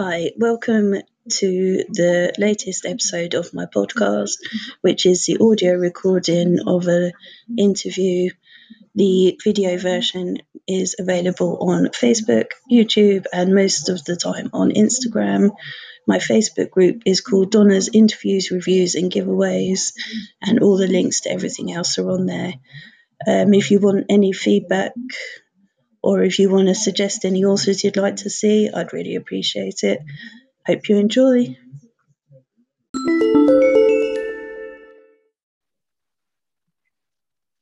Hi, welcome to the latest episode of my podcast, which is the audio recording of an interview. The video version is available on Facebook, YouTube, and most of the time on Instagram. My Facebook group is called Donna's Interviews, Reviews, and Giveaways, and all the links to everything else are on there. Um, if you want any feedback or if you want to suggest any authors you'd like to see, I'd really appreciate it. Hope you enjoy.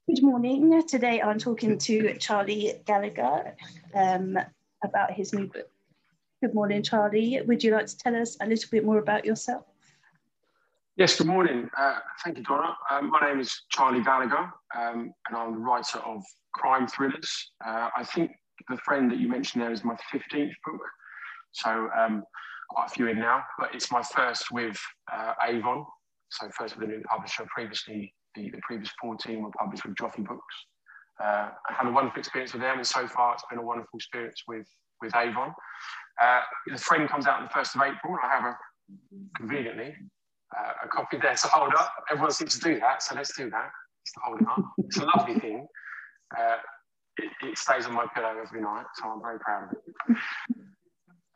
Good morning. Today I'm talking to Charlie Gallagher um, about his new book. Good morning, Charlie. Would you like to tell us a little bit more about yourself? Yes, good morning. Uh, thank you, Donna. Um, my name is Charlie Gallagher, um, and I'm the writer of crime thrillers. Uh, I think the friend that you mentioned there is my 15th book, so um, quite a few in now, but it's my first with uh, Avon, so first with a new publisher. Previously, the, the previous 14 were published with Joffe Books. Uh, I had a wonderful experience with them, and so far it's been a wonderful experience with, with Avon. Uh, the friend comes out on the 1st of April, I have a conveniently uh, a copy there to hold up. Everyone seems to do that, so let's do that. Up. It's a lovely thing. Uh, it, it, stays on my pillow every night, so I'm very proud of it.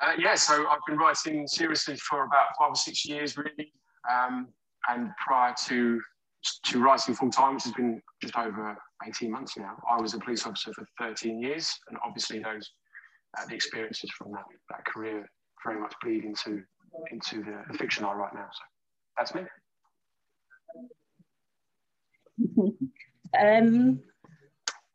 Uh, yeah, so I've been writing seriously for about five or six years, really. Um, and prior to to writing full time, which has been just over 18 months now, I was a police officer for 13 years, and obviously those uh, the experiences from that, that career very much bleed into into the, the fiction I write now. So that's me. um,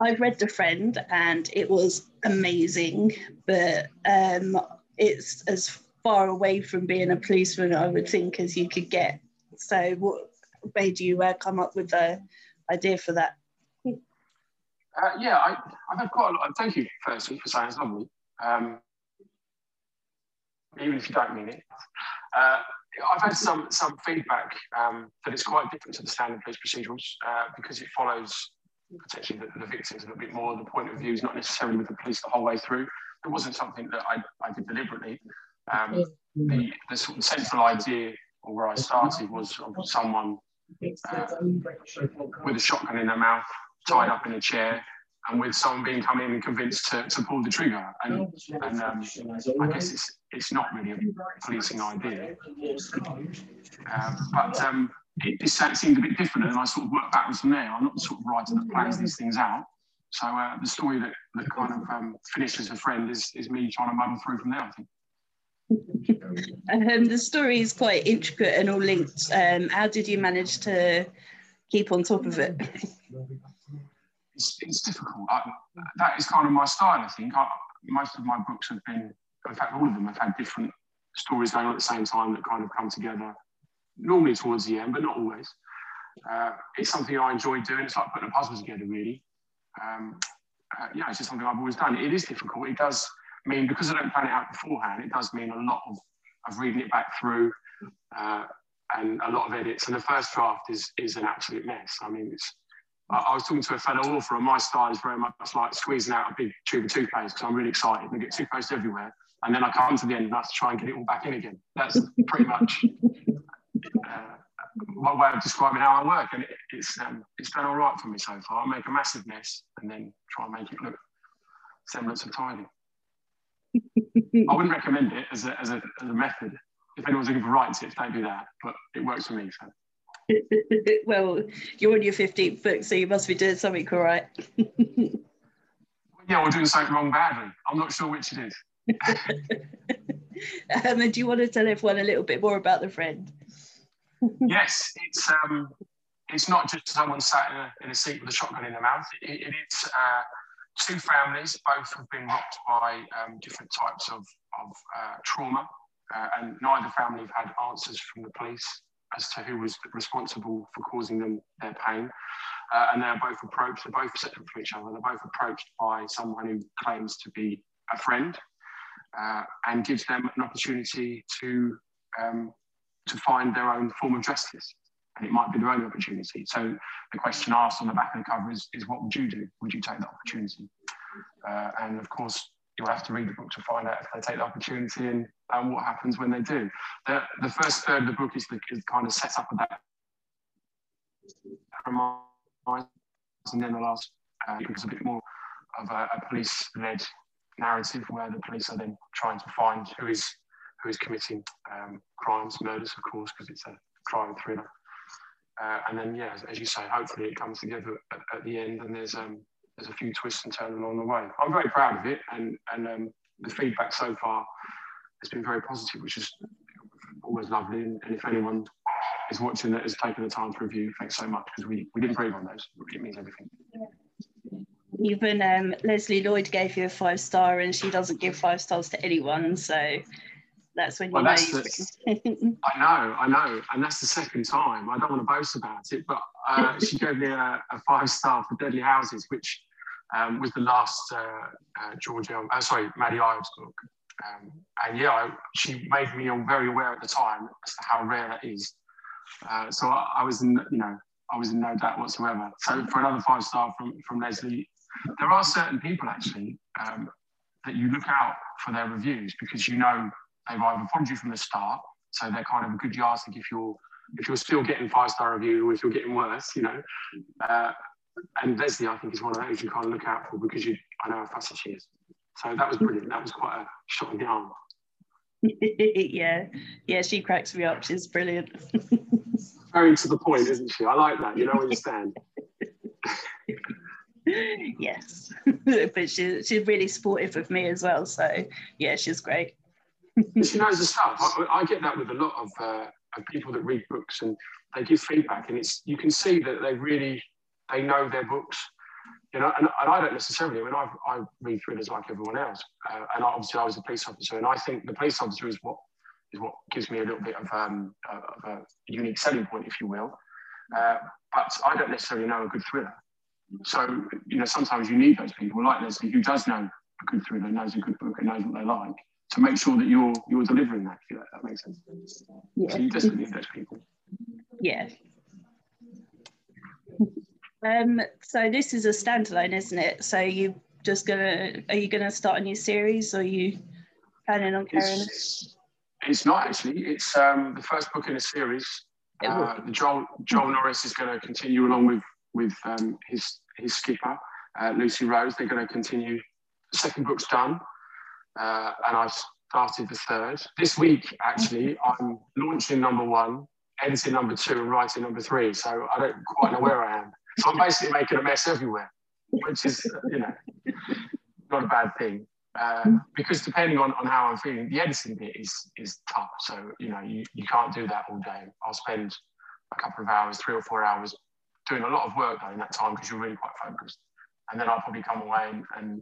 I've read The Friend and it was amazing, but um, it's as far away from being a policeman, I would think, as you could get. So, what made you uh, come up with the idea for that? Uh, yeah, I, have had quite a lot. Of, Thank you, firstly, for saying it's lovely. Um, even if you don't mean it. Uh, I've had some some feedback um, that it's quite different to the standard police procedurals uh, because it follows potentially the, the, victims a little bit more. The point of view is not necessarily with the police the whole way through. It wasn't something that I, I did deliberately. Um, the, the sort of central idea or where I started was of someone uh, with a shotgun in their mouth, tied up in a chair, and with someone being come in and convinced to, to pull the trigger. And, and um, I guess it's, it's not really a policing idea. Um, but um, it, it seemed a bit different, and I sort of worked backwards from there. I'm not the sort of writer that plans these things out. So uh, the story that, that kind of um, finishes a friend is, is me trying to muddle through from there, I think. um, the story is quite intricate and all linked. Um, how did you manage to keep on top of it? It's, it's difficult. I, that is kind of my style, I think. I, most of my books have been, in fact, all of them have had different stories going on at the same time that kind of come together, normally towards the end, but not always. Uh, it's something I enjoy doing. It's like putting a puzzle together, really. Um, uh, yeah, it's just something I've always done. It is difficult. It does mean, because I don't plan it out beforehand, it does mean a lot of, of reading it back through uh, and a lot of edits. And the first draft is, is an absolute mess. I mean, it's, I was talking to a fellow author, and my style is very much like squeezing out a big tube of toothpaste because I'm really excited and I get toothpaste everywhere. And then I come to the end and I have to try and get it all back in again. That's pretty much uh, one way of describing how I work. And it, it's, um, it's done all right for me so far. I make a massive mess and then try and make it look semblance of tidy. I wouldn't recommend it as a, as a, as a method. If anyone's looking for writing tips, don't do that. But it works for me. So. well, you're on your 15th book, so you must be doing something correct. yeah, we're doing something wrong badly. I'm not sure which it is. um, and do you want to tell everyone a little bit more about the friend? yes, it's um, it's not just someone sat in a, in a seat with a shotgun in their mouth. it, it is uh, two families, both have been rocked by um, different types of, of uh, trauma, uh, and neither family have had answers from the police as to who was responsible for causing them their pain. Uh, and they're both approached, they're both separate from each other, they're both approached by someone who claims to be a friend uh, and gives them an opportunity to, um, to find their own form of justice. And it might be their own opportunity. So the question asked on the back of the cover is, is what would you do? Would you take that opportunity? Uh, and of course, you'll have to read the book to find out if they take the opportunity and, and what happens when they do. The, the first third of the book is the is kind of set up of that and then the last uh, is a bit more of a, a police-led narrative where the police are then trying to find who is who is committing um, crimes, murders, of course, because it's a crime thriller. Uh, and then, yeah, as, as, you say, hopefully it comes together at, at the end, and there's um, there's a few twists and turns along the way. I'm very proud of it, and and um, the feedback so far has been very positive, which is always lovely. And, and if anyone is watching that has taken the time to review, thanks so much because we, we didn't improve on those. It means everything. Even um, Leslie Lloyd gave you a five star, and she doesn't give five stars to anyone. So that's when you well, know. The, I know, I know, and that's the second time. I don't want to boast about it, but uh, she gave me a, a, five star for Deadly Houses, which um, was the last uh, uh, Georgia, uh, sorry, Maddie Ives book. Um, and yeah, I, she made me very aware at the time as to how rare that is. Uh, so I, I, was, in, you know, I was in no doubt whatsoever. So for another five star from from Leslie, there are certain people actually um, that you look out for their reviews because you know they've either followed you from the start, so they're kind of a good yardstick if you're if you're still getting five star reviews or if you're getting worse, you know. Uh, and Leslie, I think, is one of those you kind of look out for because you I know how fussy she is. So that was brilliant. That was quite a shot in the arm. yeah, yeah, she cracks me up. She's brilliant. Very to the point, isn't she? I like that. You know where you stand. yes, but she, she's really supportive of me as well. So yeah, she's great. she knows the stuff. I, I, get that with a lot of, uh, of people that read books and they give feedback, and it's you can see that they really they know their books. You know, and, and I don't necessarily. I mean, I've, I read thrillers like everyone else, uh, and obviously I was a police officer, and I think the police officer is what is what gives me a little bit of, um, of a unique selling point, if you will. Uh, but I don't necessarily know a good thriller. So, you know, sometimes you need those people like Leslie who does know a good thriller, knows a good book, and knows what they like to make sure that you're you're delivering that. If that makes sense. Yeah. So you just need those people. Yeah. Um, so this is a standalone, isn't it? So you just gonna are you gonna start a new series or are you planning on carrying it's, it's not actually. It's um, the first book in a series. Uh, Joel Joel Norris is going to continue along with with um, his his skipper uh, Lucy Rose. They're going to continue. The second book's done, uh, and I've started the third this week. Actually, I'm launching number one, editing number two, and writing number three. So I don't quite know where I am. So I'm basically making a mess everywhere, which is you know not a bad thing. Uh, because depending on, on how I'm feeling, the editing bit is is tough. So you know you, you can't do that all day. I'll spend a couple of hours, three or four hours, doing a lot of work though in that time because you're really quite focused. And then I'll probably come away and, and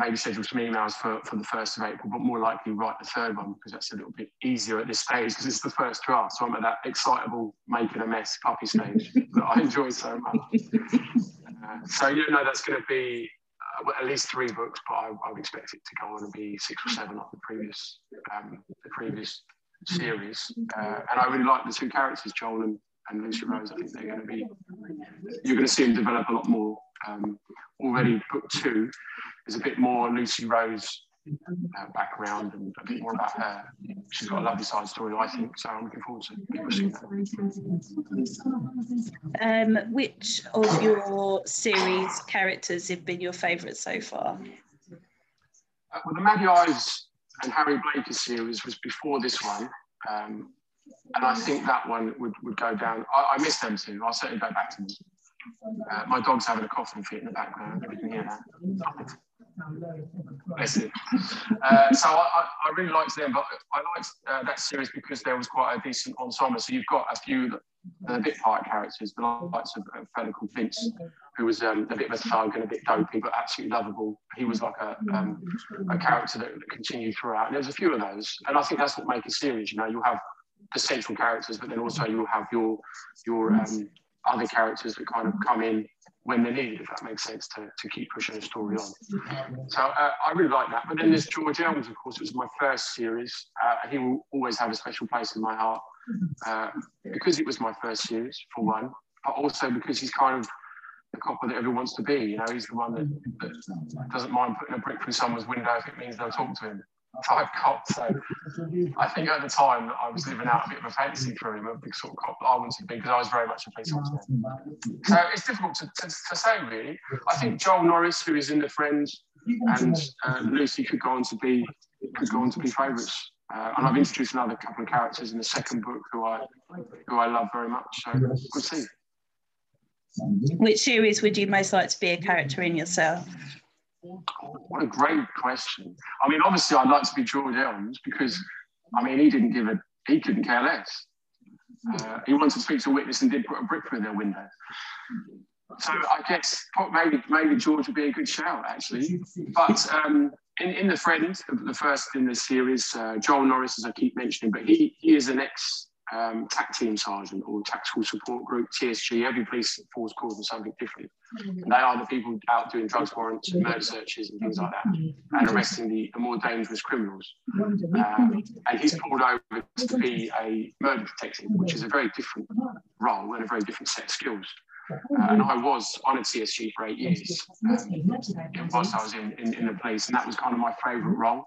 maybe schedule some emails for, for the first of April, but more likely write the third one because that's a little bit easier at this stage because it's the first draft. So I'm at that excitable making a mess puppy stage that I enjoy so much. Uh, so you know that's going to be uh, at least three books, but I, I, would expect it to go on and be six or seven like the previous um, the previous series. Uh, and I really like the two characters, Joel and, and Lucy Rose. I think they're going to be you're going to see them develop a lot more. Um, already, book two is a bit more Lucy Rose uh, background and a bit more about her. She's got a lovely side story, I think. So I'm looking forward to people seeing that. Um, which of your series characters have been your favourite so far? Uh, well, the Maddie Ives and Harry Blaker series was before this one. Um, and I think that one would, would go down. I, I miss them too. I'll certainly go back to them. Uh, my dog's having a coughing fit in the background. You can hear that. Uh, so I, I, really liked them, but I liked uh, that series because there was quite a decent ensemble. So you've got a few uh, bit part characters, the likes of a fellow called Vince, who was um, a bit of a thug and a bit dopey, but absolutely lovable. He was like a, um, a character that, that, continued throughout. And there's a few of those, and I think that's what makes a series. You know, you have the central characters, but then also you'll have your your um, other characters that kind of come in when they're needed, if that makes sense, to, to keep pushing the story on. So uh, I really like that. But then there's George Elms, of course, it was my first series. Uh, he will always have a special place in my heart uh, because it was my first series, for one, but also because he's kind of the copper that everyone wants to be. You know, he's the one that, that doesn't mind putting a brick through someone's window if it means they'll talk to him type cop. So I think at the time I was living out a bit of a fantasy for him, a big sort of cop that I wanted to be because I was very much a police officer. So it's difficult to, to, to, say really. I think Joel Norris, who is in the Friends, and uh, Lucy could go on to be could go on to be favourites. Uh, and I've introduced another couple of characters in the second book who I who I love very much. So we'll see. Which series would you most like to be a character in yourself? What a great question. I mean, obviously, I'd like to be George Elms because, I mean, he didn't give a, he couldn't care less. Uh, he wanted to speak to a witness and did put a brick through their window. So I guess maybe maybe George would be a good shout actually. But um, in, in the Friends, the first in the series, uh, Joel Norris, as I keep mentioning, but he he is an ex um, TAC team sergeant or tactical support group, TSG. Every police force calls them something different. And they are the people out doing drugs warrants, and murder searches, and things like that, and arresting the, the more dangerous criminals. Um, and he's pulled over to be a murder detective, which is a very different role and a very different set of skills. Uh, and I was on a TSG for eight years um, whilst I was in, in, in, the police, and that was kind of my favourite role.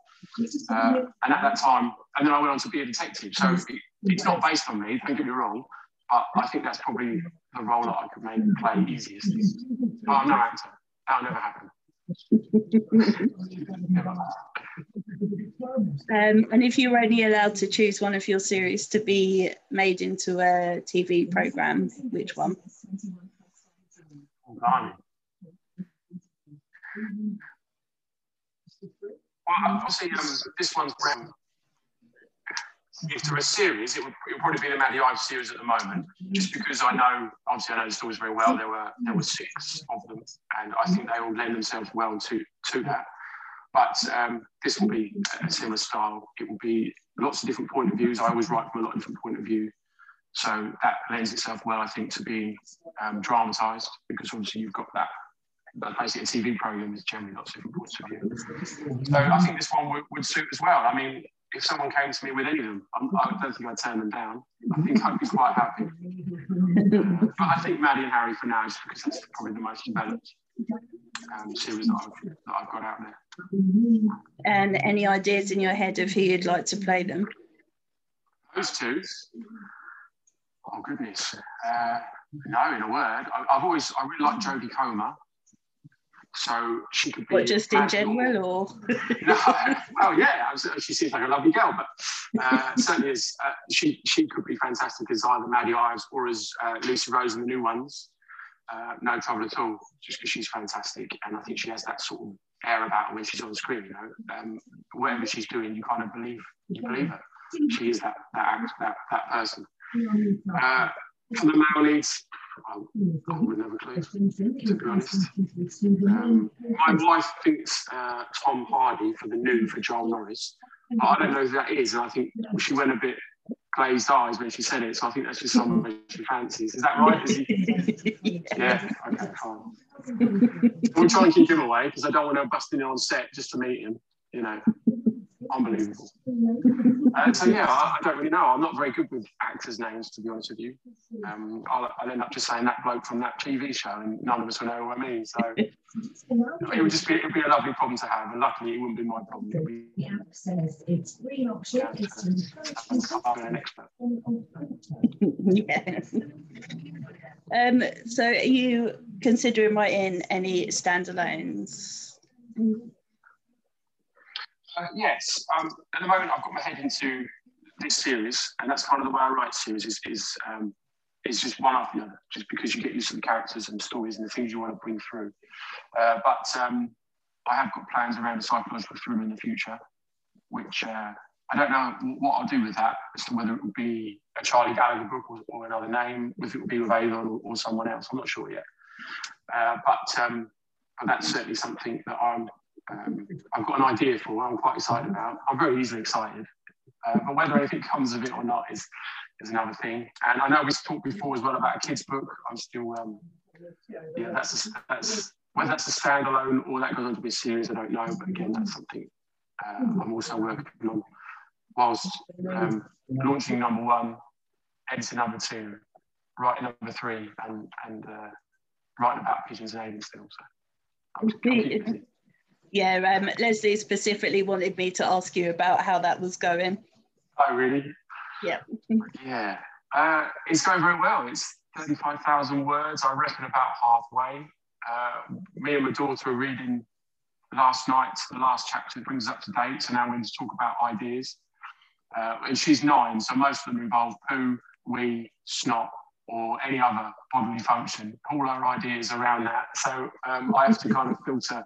Uh, and at that time, and then I went on to be a detective. So it, it's not based on me, don't get me wrong, but I think that's probably the role that I could make play easiest. But I'm no actor. That'll never happen. Um, and if you were only allowed to choose one of your series to be made into a TV program, which one? Well, obviously, um, this one's if there a series, it would, it would probably be the Maddie Ives series at the moment, just because I know, obviously, I know the stories very well. There were there were six of them, and I think they all lend themselves well to to that. But um, this will be a similar style. It will be lots of different point of views. I always write from a lot of different point of view, so that lends itself well, I think, to being um, dramatised because obviously you've got that. But basically, a TV program is generally not points of view. So I think this one would, would suit as well. I mean, if someone came to me with any of them, I'm, I do not think I'd turn them down. I think I'd be quite happy. Uh, but I think Maddie and Harry for now, because that's probably the most developed um, series that I've, that I've got out there. And any ideas in your head of who you'd like to play them? Those two. Oh goodness. Uh, no, in a word, I, have always I really like Jodie Comer. So she could be. What, just in general, or? no, well, yeah, she seems like a lovely girl, but uh, certainly is. Uh, she she could be fantastic as either Maddie Ives or as uh, Lucy Rose in the new ones. Uh, no trouble at all, just because she's fantastic, and I think she has that sort of air about her when she's on screen. You know, um, whatever she's doing, you kind of believe you believe her. She is that that that, that person. Uh, for the male leads, I, I would never clue, to be honest. Um, my wife thinks uh, Tom Hardy for the new for Joel Norris. I don't know who that is, and I think she went a bit glazed eyes when she said it, so I think that's just someone she fancies. Is that right? Is he... yeah, okay, fine. We'll try and keep him away because I don't want to bust in on set just to meet him, you know unbelievable. Uh, so yeah, I, I, don't really know. I'm not very good with actors' names, to be honest with you. Um, I'll, I'll, end up just saying that bloke from that TV show, and none of us will know what I mean. So it would just be it'd be a lovely problem to have, and luckily it wouldn't be my problem. It'd be, the app says it's free option. Yeah, an expert. yes. Um, so, are you considering writing any standalones? Uh, yes. Um, at the moment, I've got my head into this series, and that's kind of the way I write series. Is is um, is just one after the other, just because you get used to the characters and stories and the things you want to bring through. Uh, but um, I have got plans around a psychological thriller in the future, which uh, I don't know what I'll do with that, as to whether it will be a Charlie Gallagher book or, or another name, whether it will be with Avon or, or someone else. I'm not sure yet. Uh, but, um, but that's certainly something that I'm um, I've got an idea for. what I'm quite excited about. I'm very easily excited, uh, but whether anything comes of it or not is is another thing. And I know we've talked before as well about a kids' book. I'm still, um, yeah, that's a, that's whether that's a standalone or that goes on to be a series. I don't know, but again, that's something uh, I'm also working on. Whilst um, launching number one, editing number two, writing number three, and and uh, writing about pigeons and aliens still. So I'm, I'm yeah, um, Leslie specifically wanted me to ask you about how that was going. Oh, really? Yeah. yeah. Uh, it's going very well. It's 35,000 words. I reckon about halfway. Uh, me and my daughter are reading last night, the last chapter brings us up to date. So now we're going to talk about ideas. Uh, and she's nine, so most of them involve poo, wee, snot, or any other bodily function. All our ideas around that. So um, I have to kind of filter.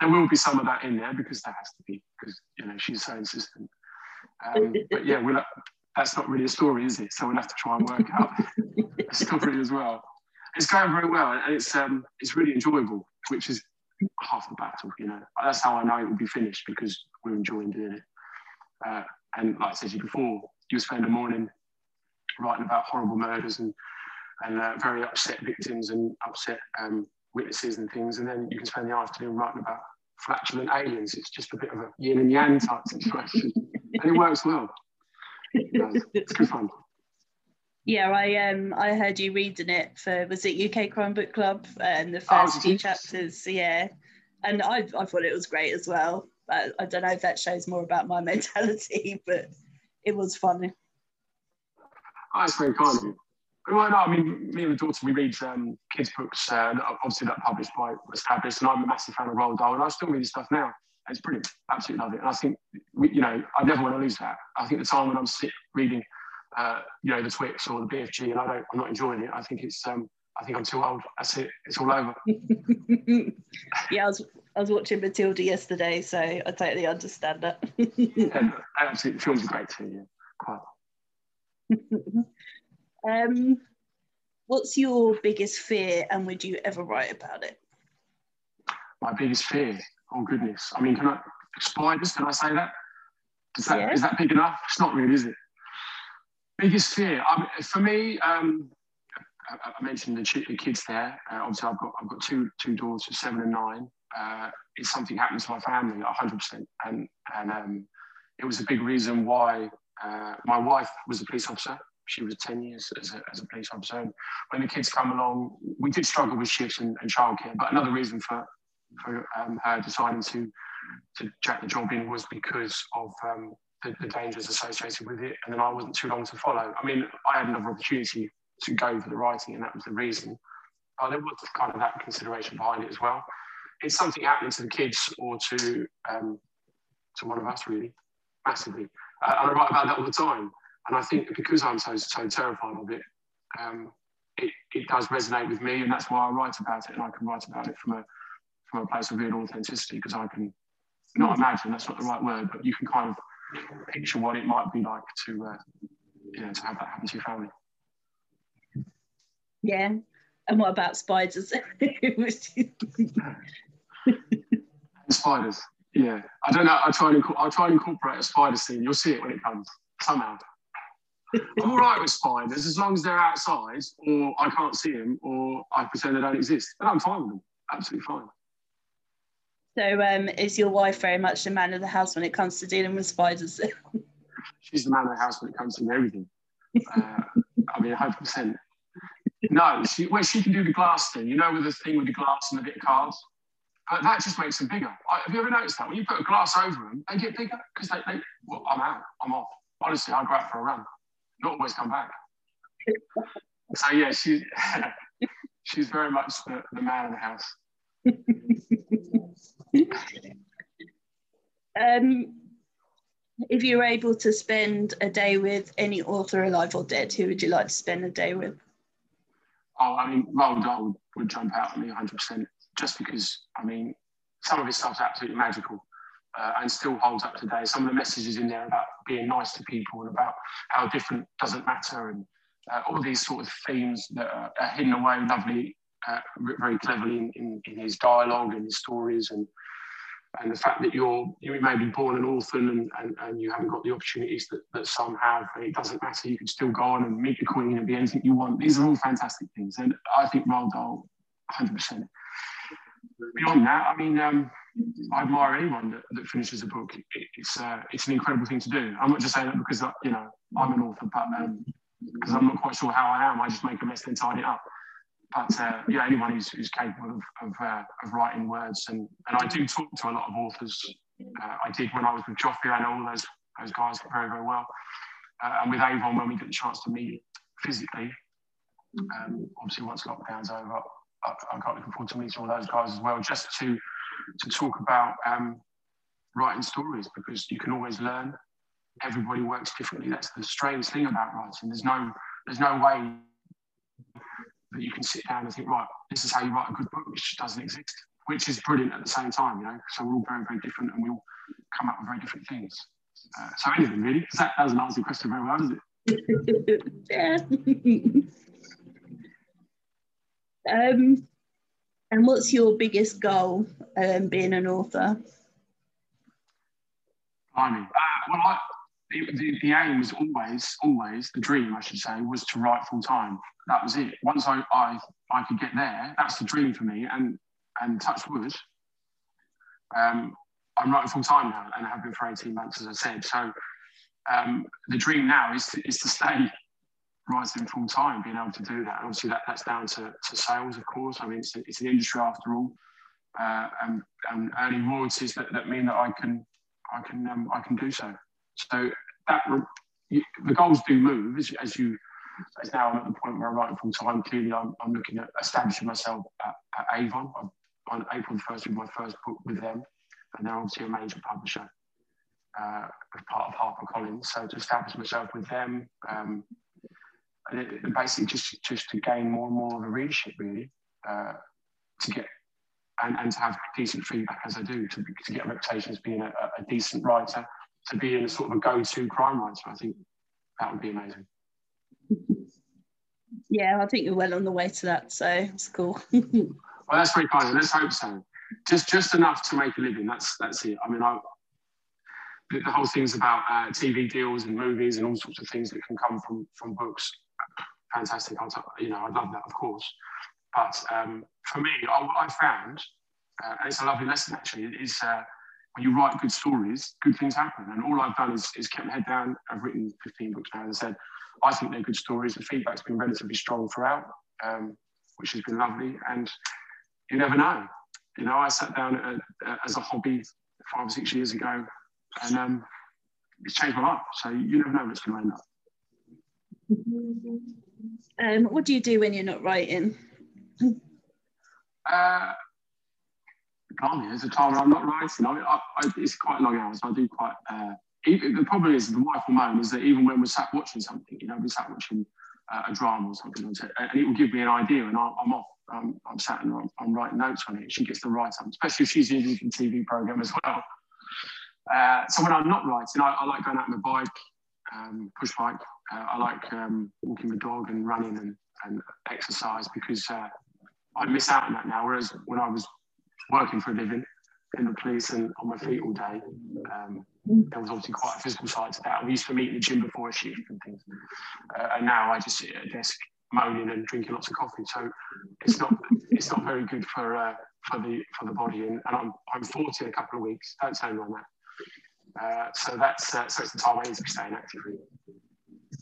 There will be some of that in there because there has to be, because you know she's so insistent. Um, but yeah, we'll, that's not really a story, is it? So we'll have to try and work out a story as well. It's going very well, and it's um, it's really enjoyable, which is half the battle. You know, that's how I know it will be finished because we're enjoying doing it. Uh, and like I said to you before, you spend a morning writing about horrible murders and and uh, very upset victims and upset um, witnesses and things, and then you can spend the afternoon writing about flatulent aliens. It's just a bit of a yin and yang type situation, and it works well. it's good fun. Yeah, I um I heard you reading it for was it UK Crime Book Club and the oh, first oh, few chapters. Yeah, and I I thought it was great as well. But I don't know if that shows more about my mentality, but it was funny. Oh, it's very kind of you. Well, no, I mean, me and the daughter, we read um, kids' books, uh, obviously that published by Established, and I'm a massive fan of Roald Dahl, and I still read his stuff now. It's brilliant, absolutely love it. And I think, we, you know, I never want to lose that. I think the time when I'm sit reading uh, you know, the Twits or the BFG, and I don't, I'm not enjoying it. I think it's, um, I think I'm too old. That's it. It's all over. yeah, I was, I was watching Matilda yesterday, so I totally understand that. yeah, absolutely. Films are great too. Yeah, quite. um, what's your biggest fear, and would you ever write about it? My biggest fear. Oh goodness. I mean, can I spiders? Can I say that? Is that, yeah. is that big enough? It's not really, is it? Biggest fear I for me. Um, I, I mentioned the, the, kids there. Uh, obviously, I've got I've got two two daughters, seven and nine. Uh, if something happens to my family, 100%, and and um, it was a big reason why uh, my wife was a police officer. She was 10 years as a, as a police officer. And when the kids come along, we did struggle with shifts and, and childcare. But another reason for for um, her deciding to to jack the job in was because of um, the, the, dangers associated with it. And then I wasn't too long to follow. I mean, I had another opportunity to go for the writing, and that was the reason. But there was kind of that consideration behind it as well. It's something happening to the kids or to um, to one of us, really, massively. Uh, and I write about that all the time. And I think because I'm so so terrified of it, um, it, it does resonate with me, and that's why I write about it. And I can write about it from a from a place of real authenticity because I can not imagine that's not the right word, but you can kind of picture what it might be like to, uh, you know, to have that happen to your family. Yeah. And what about spiders? spiders. Yeah. I don't know. I try and I try and incorporate a spider scene. You'll see it when it comes somehow. I'm all right with spiders as long as they're outside, or I can't see them, or I pretend they don't exist. And I'm fine with them. Absolutely fine. So, um, is your wife very much the man of the house when it comes to dealing with spiders? She's the man of the house when it comes to everything. Uh, I mean, 100%. No, she, well, she can do the glass thing, you know, with the thing with the glass and a bit of cards. But that just makes them bigger. I, have you ever noticed that? When you put a glass over them, they get bigger because they, they, well, I'm out, I'm off. Honestly, I go out for a run, not always come back. So, yeah, she, she's very much the, the man of the house. um, if you were able to spend a day with any author alive or dead, who would you like to spend a day with? Oh, I mean, Roald Dahl would, would jump out at me 100%, just because, I mean, some of his stuff's absolutely magical uh, and still holds up today. Some of the messages in there about being nice to people and about how different doesn't matter and uh, all these sort of themes that are, hidden away lovely uh, very cleverly in, in, in, his dialogue and his stories and and the fact that you're you may be born an orphan and, and, and you haven't got the opportunities that, that some have and it doesn't matter you can still go on and meet the queen and be anything you want these are all fantastic things and I think Roald Dahl 100% beyond that I mean um, I admire anyone that, that finishes a book it, it's uh, it's an incredible thing to do I'm not just saying that because you know I'm an author but um, because I'm not quite sure how I am I just make a mess and tidy it up but uh, yeah, anyone who's, who's capable of, of, uh, of, writing words. And, and I do talk to a lot of authors. Uh, I did when I was with Joffe, I know all those, those guys very, very well. Uh, and with Avon, when we get the chance to meet physically, um, obviously once lockdown's over, I, I got looking forward to meeting all those guys as well, just to, to talk about um, writing stories because you can always learn. Everybody works differently. That's the strange thing about writing. There's no, there's no way that you can sit down and think, right, this is how you write a good book, which doesn't exist, which is brilliant at the same time, you know. So we're all very, very different and we all come up with very different things. Uh, so anything really, that doesn't answer question very well, does it? yeah. um, and what's your biggest goal um, being an author? I mean, uh, well, I, the, the, aim was always, always the dream, I should say, was to write full time. That was it. Once I, I, I could get there, that's the dream for me. And and touch wood, um, I'm writing full time now, and I have been for 18 months, as I said. So um, the dream now is to, is to stay writing full time, being able to do that. And obviously, that, that's down to, to sales, of course. I mean, it's, it's an industry after all, uh, and, and earning royalties that, that mean that I can I can um, I can do so. So that the goals do move as, as you as now I'm at the point where I'm writing full time. Clearly, I'm, I'm looking at establishing myself at, at Avon. I'm, on April the first, with my first book with them, and they're obviously a major publisher uh, as part of HarperCollins. So to establish myself with them, um, basically just just to gain more and more of a readership, really, uh, to get and, and to have decent feedback as I do, to, to get a reputation as being a, a decent writer to be in a sort of a go-to crime writer. I think that would be amazing. Yeah, I think you're well on the way to that, so it's cool. well, that's very kind. Let's hope so. Just just enough to make a living. That's that's it. I mean, I, the, the whole thing's about uh, TV deals and movies and all sorts of things that can come from from books. Fantastic. I'll, you know, I love that, of course. But um, for me, I, I found, uh, it's a lovely lesson actually, is uh, when you write good stories, good things happen. And all I've done is, is kept my head down. I've written 15 books now and said, I think they're good stories. The feedback's been relatively strong throughout, um, which has been lovely. And you never know. You know, I sat down a, a, as a hobby five or six years ago, and um, it's changed my life. So you never know what's going to end up. Um, what do you do when you're not writing? Uh, there's a time when I'm not writing. I, I, I, it's quite long hours. I do quite. Uh, even, the problem is the wife will moan is that even when we're sat watching something, you know, we're sat watching uh, a drama or something, and it will give me an idea, and I, am off. Um, I'm sat and I'm, I'm, writing notes on it. She gets to write them, especially if she's using the TV program as well. Uh, so when I'm not writing, I, I like going out on the bike, um, push bike. Uh, I like um, walking the dog and running and, and exercise because uh, I miss out on that now. Whereas when I was working for a living in the police and on my feet all day, um, there was obviously quite a physical side to that. I used to meet in the gym before a shift and things. Uh, and now I just sit at a desk moaning and drinking lots of coffee. So it's not it's not very good for uh, for the for the body. And, and I'm I'm 40 in a couple of weeks. Don't say like that. Uh, so that's uh, so it's the time I need to be staying active. Really.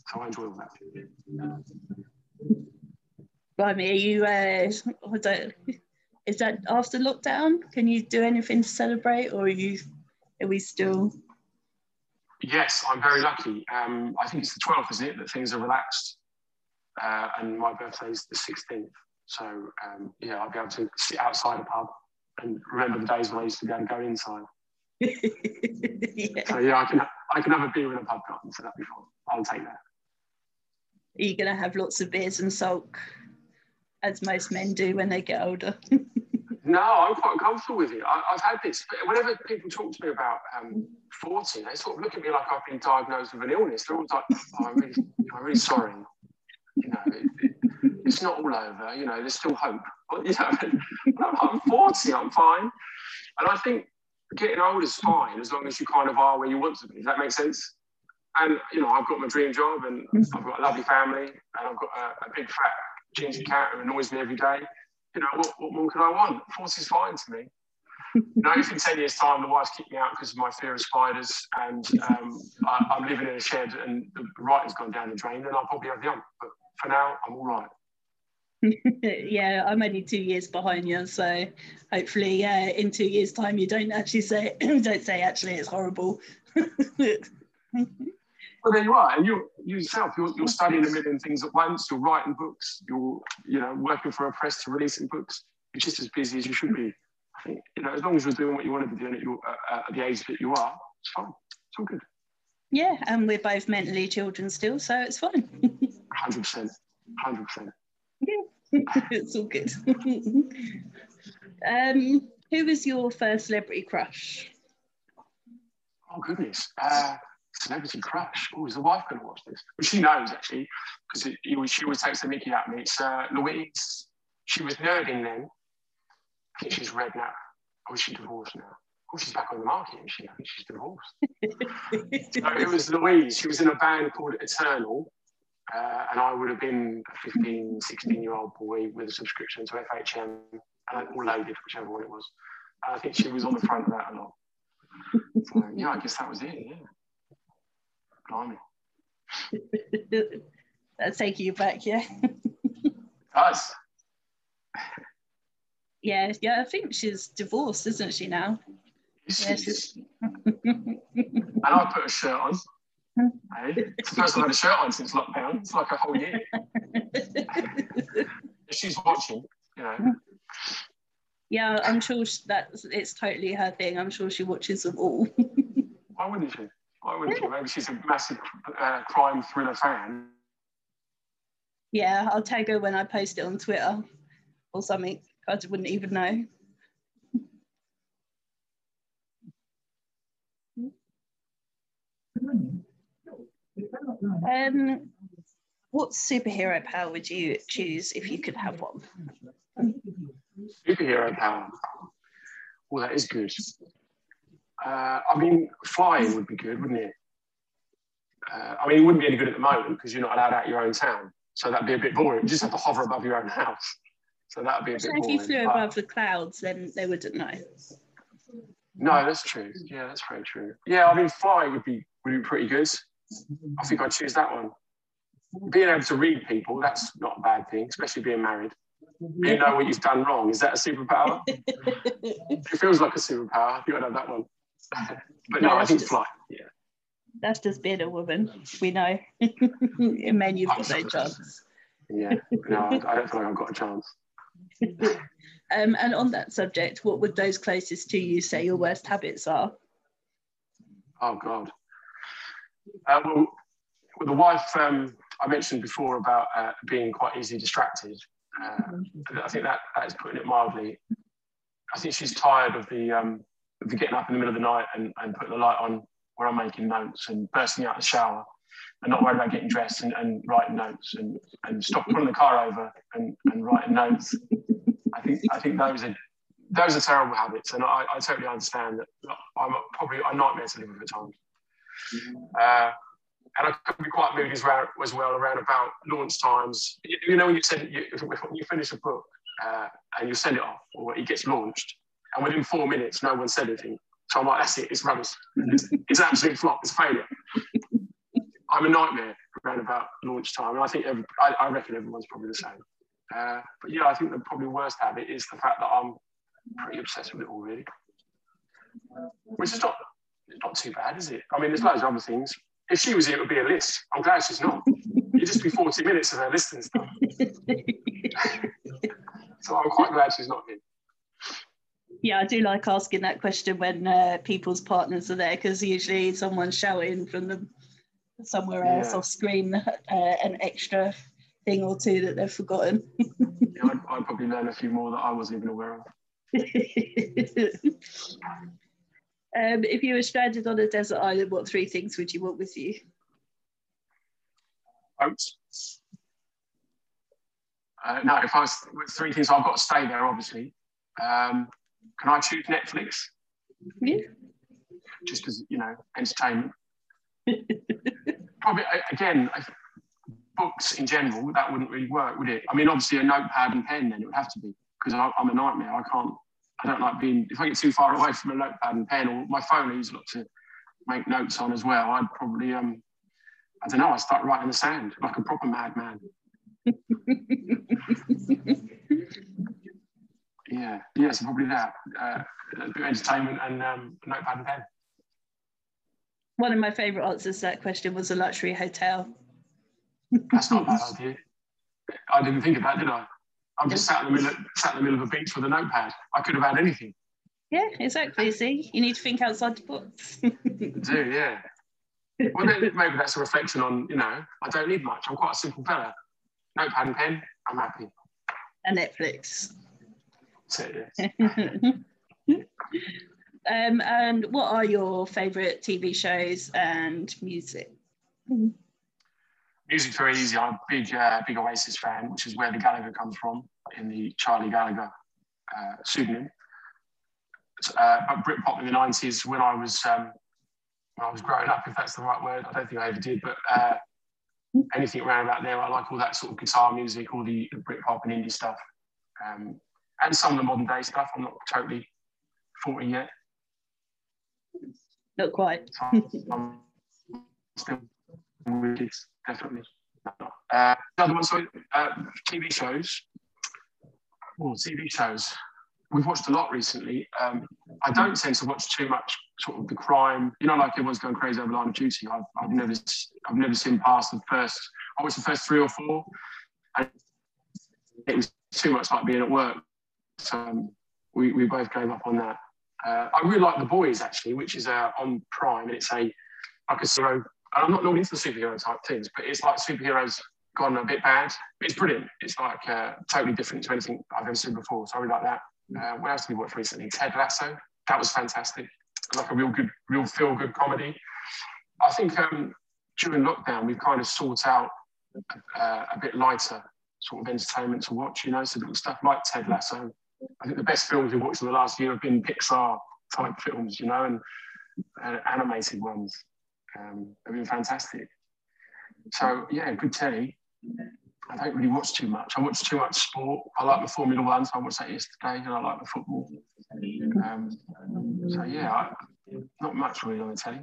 So I enjoy all that. Right, me, are you? Uh, I don't. Is that after lockdown? Can you do anything to celebrate, or are you? Are we still? Yes, I'm very lucky. Um, I think it's the 12th, isn't it, that things are relaxed, uh, and my birthday is the 16th. So um, yeah, I'll be able to sit outside a pub and remember the days when I used to be able to go inside. Yeah. So yeah, I can I can have a beer in a pub garden, so that'd be fun. I'll take that. Are you going to have lots of beers and sulk? as most men do when they get older. no, I'm quite comfortable with it. I, have had this. Whenever people talk to me about um, 40, they sort of look at me like I've been diagnosed with an illness. They're always like, oh, I'm, really, I'm really sorry. You know, it, it, it's not all over. You know, there's still hope. You know, I'm 40, I'm fine. And I think getting old is fine as long as you kind of are where you want to be. Does that make sense? And, you know, I've got my dream job and I've got a lovely family and I've got a, a big fat ginger cat who annoys me every day. You know, what, what more could I want? Force is fine to me. you know, if in 10 years' time the wife's kicked me out because of my fear of spiders and um, I, am living in a shed and the writing's gone down the drain, then I'll probably have the ump. But for now, I'm all right. yeah, I'm only two years behind you, so hopefully, uh, in two years' time, you don't actually say don't say actually it's horrible. well, there you are, and you yourself, you're, you're studying a million things at once. You're writing books. You're you know working for a press to releasing books. You're just as busy as you should be. I think you know as long as you're doing what you want to be doing at, your, uh, at the age that you are, it's fine. It's all good. Yeah, and we're both mentally children still, so it's fine. Hundred percent. Hundred percent. It's all good. um, who was your first celebrity crush? Oh goodness, uh, celebrity crush. Oh, is the wife going to watch this? Well, she knows actually, because she always takes the Mickey at me. It's uh, Louise. She was Nurding then. I think she's Redknapp. Or is she divorced now? Oh, she's back on the market, she? I think she's divorced. so it was Louise. She was in a band called Eternal. Uh, and I would have been a 15, 16 year old boy with a subscription to FHM uh, or loaded, whichever one it was. And I think she was on the front of that a lot. So, yeah, I guess that was it, yeah. Blimey. That's taking you back, yeah. Us. Yeah, yeah, I think she's divorced, isn't she now? Yes, she's... and I put a shirt on Hey, it's the first time I've had a shirt on since lockdown. It's like a whole year. she's watching, you know. Yeah, I'm sure that it's totally her thing. I'm sure she watches them all. Why wouldn't she? Why wouldn't she? Maybe she's a massive uh, crime thriller fan. Yeah, I'll tag her when I post it on Twitter or something. I wouldn't even know. Um, what superhero power would you choose if you could have one? Superhero power. Well, that is good. Uh, I mean, flying would be good, wouldn't it? Uh, I mean, it wouldn't be any good at the moment because you're not allowed out your own town. So that'd be a bit boring. You just have to hover above your own house. So that'd be a so bit boring. if you flew but... above the clouds, then they wouldn't know. No, that's true. Yeah, that's very true. Yeah, I mean, flying would be would be pretty good. I think I'd choose that one. Being able to read people, that's not a bad thing, especially being married. You know what you've done wrong. Is that a superpower? it feels like a superpower. You would have that one. but no, I think just, fly. Yeah. That's just being a woman. We know. In men, you've got no chance. Yeah, no, I don't feel like I've got a chance. um, and on that subject, what would those closest to you say your worst habits are? Oh God. Uh, well, the wife um, I mentioned before about uh, being quite easily distracted. Uh, I think that, that is putting it mildly. I think she's tired of the, um, of the getting up in the middle of the night and, and putting the light on where I'm making notes and bursting out the shower and not worried about getting dressed and, and writing notes and, and stop pulling the car over and, and writing notes. I think I think those are those are terrible habits, and I, I totally understand that I'm probably a nightmare to live with at times. Uh, and I could be quite moody as well, as well around about launch times. You, you know, when you you, you finish a book uh, and you send it off, or it gets launched, and within four minutes, no one said anything. So I'm like, that's it, it's rubbish. It's, it's absolute flop, it's failure. I'm a nightmare around about launch time, and I think every, I, I, reckon everyone's probably the same. Uh, but yeah, I think the probably worst habit is the fact that I'm pretty obsessed with it all, really. Which is not not too bad, is it? I mean, there's loads of other things. If she was here, it would be a list. I'm glad she's not. It'd just be 40 minutes of her listing stuff. so I'm quite glad she's not here. Yeah, I do like asking that question when uh, people's partners are there because usually someone's shouting from them somewhere else yeah. off screen uh, an extra thing or two that they've forgotten. yeah, I'd, I'd probably learn a few more that I wasn't even aware of. Um, if you were stranded on a desert island, what three things would you want with you? Oats. Uh, no, if I was with three things, I've got to stay there, obviously. Um, can I choose Netflix? Yeah. Just as, you know, entertainment. Probably, again, books in general, that wouldn't really work, would it? I mean, obviously, a notepad and pen, then it would have to be, because I'm a nightmare. I can't I don't like being, if I get too far away from a notepad and pen or my phone I use a lot to make notes on as well, I'd probably, um, I don't know, I'd start writing in the sand like a proper madman. yeah, yeah, so probably that. Uh, a bit of entertainment and um, notepad and pen. One of my favourite answers to that question was a luxury hotel. That's not a bad idea. I didn't think of that, did I? I'm just sat in the middle, of, sat in the middle of a beach with a notepad. I could have had anything. Yeah, exactly. See, you need to think outside the box. do, yeah. Well, then maybe that's a reflection on, you know, I don't need much. I'm quite a simple fella. Notepad and pen, I'm happy. And Netflix. It, yes. um, and what are your favourite TV shows and music? Music's very easy. I'm a big, uh, big Oasis fan, which is where the Gallagher comes from in the Charlie Gallagher uh, pseudonym uh, Britpop in the '90s when I was um, when I was growing up, if that's the right word. I don't think I ever did, but uh, anything around about there, I like all that sort of guitar music, all the, the Britpop and indie stuff, um, and some of the modern day stuff. I'm not totally 40 yet. Not quite. I'm still this, definitely. Uh, the other one, sorry, uh, TV shows. Oh, TV shows we've watched a lot recently. Um, I don't tend to watch too much sort of the crime. You know, like everyone's going crazy over Line of Duty. I've, I've never I've never seen past the first. I watched the first three or four, and it was too much like being at work. So um, we, we both gave up on that. Uh, I really like The Boys actually, which is uh, on Prime, and it's a like a zero. And I'm not normally into the superhero type things, but it's like superheroes gone a bit bad. It's brilliant. It's like uh, totally different to anything I've ever seen before. So I really like that. Uh, what else did we watch recently? Ted Lasso. That was fantastic. Like a real good, real feel good comedy. I think um, during lockdown we've kind of sought out uh, a bit lighter sort of entertainment to watch. You know, so stuff like Ted Lasso. I think the best films we've watched in the last year have been Pixar type films. You know, and uh, animated ones. Um, have been fantastic. So yeah, good telly. I don't really watch too much. I watch too much sport. I like the Formula One, so I watched that yesterday, and I like the football. Um, so yeah, I, not much really on the telly.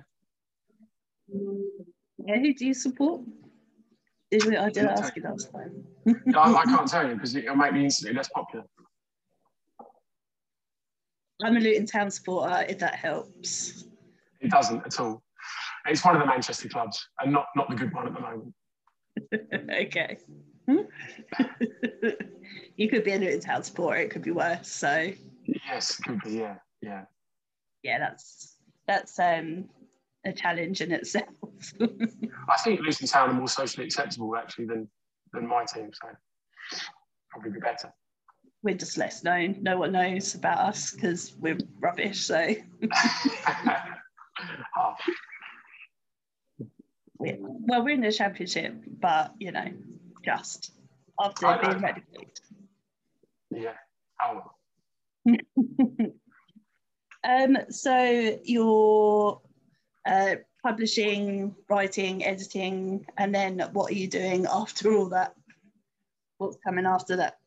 Yeah, who do you support? Did we, I did ask you last time. I, I can't tell you because it'll make me instantly less popular. I'm a Luton Town supporter, if that helps. It doesn't at all. It's one of the Manchester clubs, and not not the good one at the moment. okay. You could be a Luton Town supporter. It could be worse. So. Yes, could be. Yeah, yeah. Yeah, that's that's um, a challenge in itself. I think Luton Town are more socially acceptable actually than than my team, so probably be better. We're just less known. No one knows about us because we're rubbish. So. oh. Well, we're in the championship, but you know, just after being relegated. Yeah. Oh. um, so you're uh, publishing, writing, editing, and then what are you doing after all that? What's coming after that?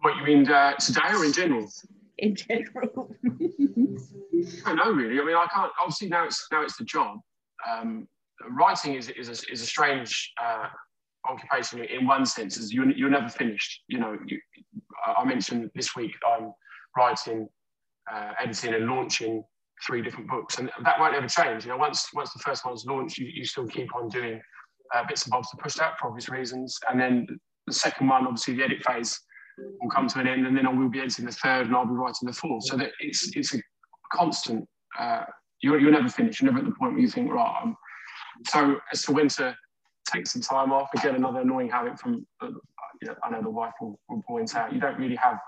What you mean uh, today or in general? In general. I know really. I mean, I can't. Obviously, now it's now it's the job. Um, writing is is a, is a strange uh, occupation in one sense is you're, you're never finished. You know, you, I mentioned this week I'm writing, uh, editing, and launching three different books, and that won't ever change. You know, once once the first one's launched, you, you still keep on doing uh, bits and bobs to push out for obvious reasons, and then the second one, obviously, the edit phase will come to an end, and then I will be editing the third, and I'll be writing the fourth. So that it's it's a constant. Uh, you're, you're never finished. You're never at the point where you think, right, I'm. So as to when to take some time off. Again, another annoying habit from, uh, you know, I know the wife will, will point out, you don't really have,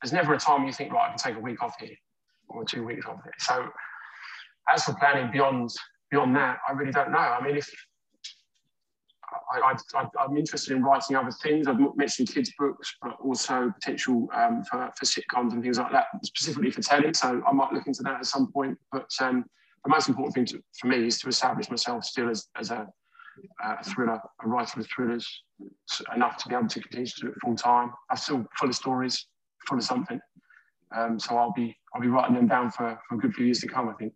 there's never a time you think, right, I can take a week off here or two weeks off here. So as for planning beyond beyond that, I really don't know. I mean, if I, am interested in writing other things. I've mentioned kids' books, but also potential um, for, for sitcoms and things like that, specifically for telly. So I might look into that at some point. But um, the most important thing to, for me is to establish myself still as, as a a thriller, a writer of thrillers, enough to be able to continue to do it full time. I'm still full of stories, full of something. Um, so I'll be I'll be writing them down for, for a good few years to come, I think.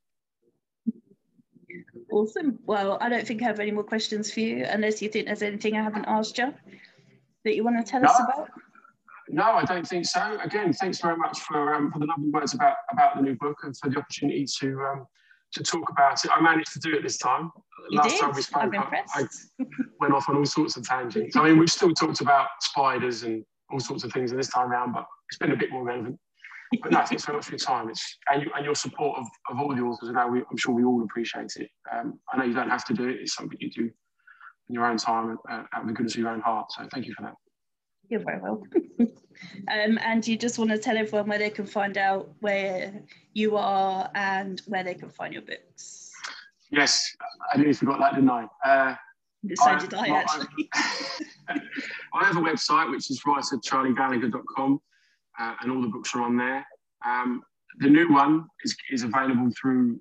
Awesome. Well, I don't think I have any more questions for you, unless you think there's anything I haven't asked you that you want to tell no. us about. No, I don't think so. Again, thanks very much for um, for the lovely words about about the new book and for the opportunity to um, to talk about it. I managed to do it this time. You Last did. time we spoke, I, I, went off on all sorts of tangents. I mean, we've still talked about spiders and all sorts of things this time around, but it's been a bit more relevant. But no, thanks so much for your time. It's and, you, and your support of, of all the authors. Now, we, I'm sure we all appreciate it. Um, I know you don't have to do it. It's something you do in your own time, uh, out of the goodness of your own heart. So thank you for that. You're very welcome. um, and you just want to tell everyone where they can find out where you are and where they can find your books. Yes, I nearly forgot that, didn't I? Uh, so I, did I, actually. I have a website which is writercharliegallagher.com uh, and all the books are on there. Um, the new one is, is available through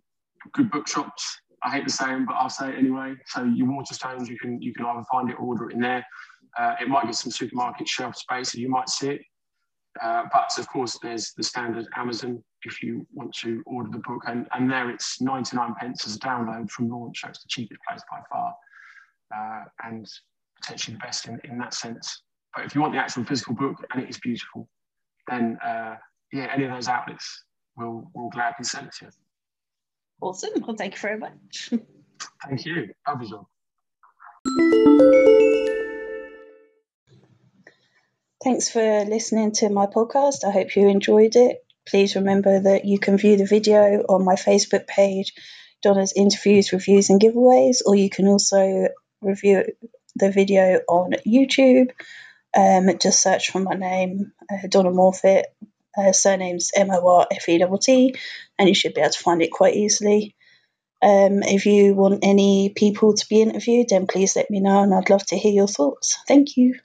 good bookshops. I hate the saying, but I'll say it anyway. So your Waterstones, you can you can either find it or order it in there. Uh, it might get some supermarket shelf space, and you might see it. Uh, but of course, there's the standard Amazon if you want to order the book, and, and there it's 99 pence as a download from launch, so it's the cheapest place by far, uh, and potentially the best in, in that sense. But if you want the actual physical book and it is beautiful, then uh, yeah, any of those outlets will will gladly send it to you. Awesome. Well, thank you very much. thank you. Lovely job. Thanks for listening to my podcast. I hope you enjoyed it. Please remember that you can view the video on my Facebook page, Donna's Interviews, Reviews and Giveaways, or you can also review the video on YouTube. Um, just search for my name, uh, Donna Morfett, uh, surname's M O R F E T T, and you should be able to find it quite easily. Um, if you want any people to be interviewed, then please let me know, and I'd love to hear your thoughts. Thank you.